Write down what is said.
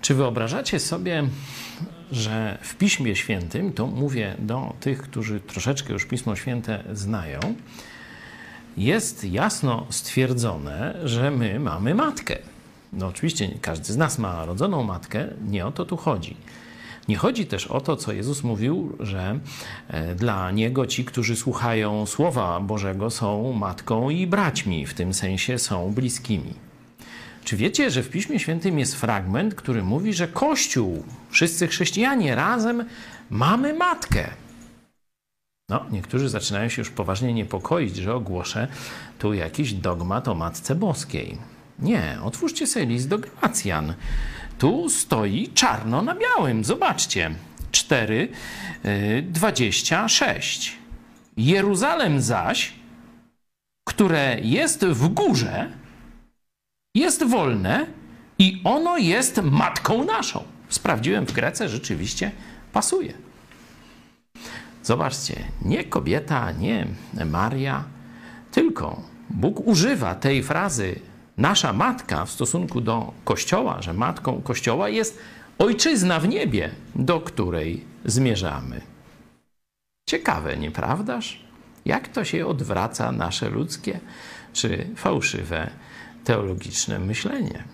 Czy wyobrażacie sobie, że w Piśmie Świętym, to mówię do tych, którzy troszeczkę już Pismo Święte znają, jest jasno stwierdzone, że my mamy matkę. No oczywiście każdy z nas ma rodzoną matkę, nie o to tu chodzi. Nie chodzi też o to, co Jezus mówił, że e, dla Niego ci, którzy słuchają Słowa Bożego, są matką i braćmi, w tym sensie są bliskimi. Czy wiecie, że w Piśmie Świętym jest fragment, który mówi, że Kościół, wszyscy chrześcijanie razem mamy matkę? No, niektórzy zaczynają się już poważnie niepokoić, że ogłoszę tu jakiś dogmat o Matce Boskiej. Nie, otwórzcie sobie list do Galacjan. Tu stoi czarno na białym. Zobaczcie. 4, 26. Jeruzalem zaś, które jest w górze, jest wolne i ono jest matką naszą. Sprawdziłem w Grece, rzeczywiście pasuje. Zobaczcie, nie kobieta, nie Maria, tylko Bóg używa tej frazy nasza matka w stosunku do Kościoła, że matką Kościoła jest ojczyzna w niebie, do której zmierzamy. Ciekawe, nieprawdaż? Jak to się odwraca nasze ludzkie czy fałszywe teologiczne myślenie?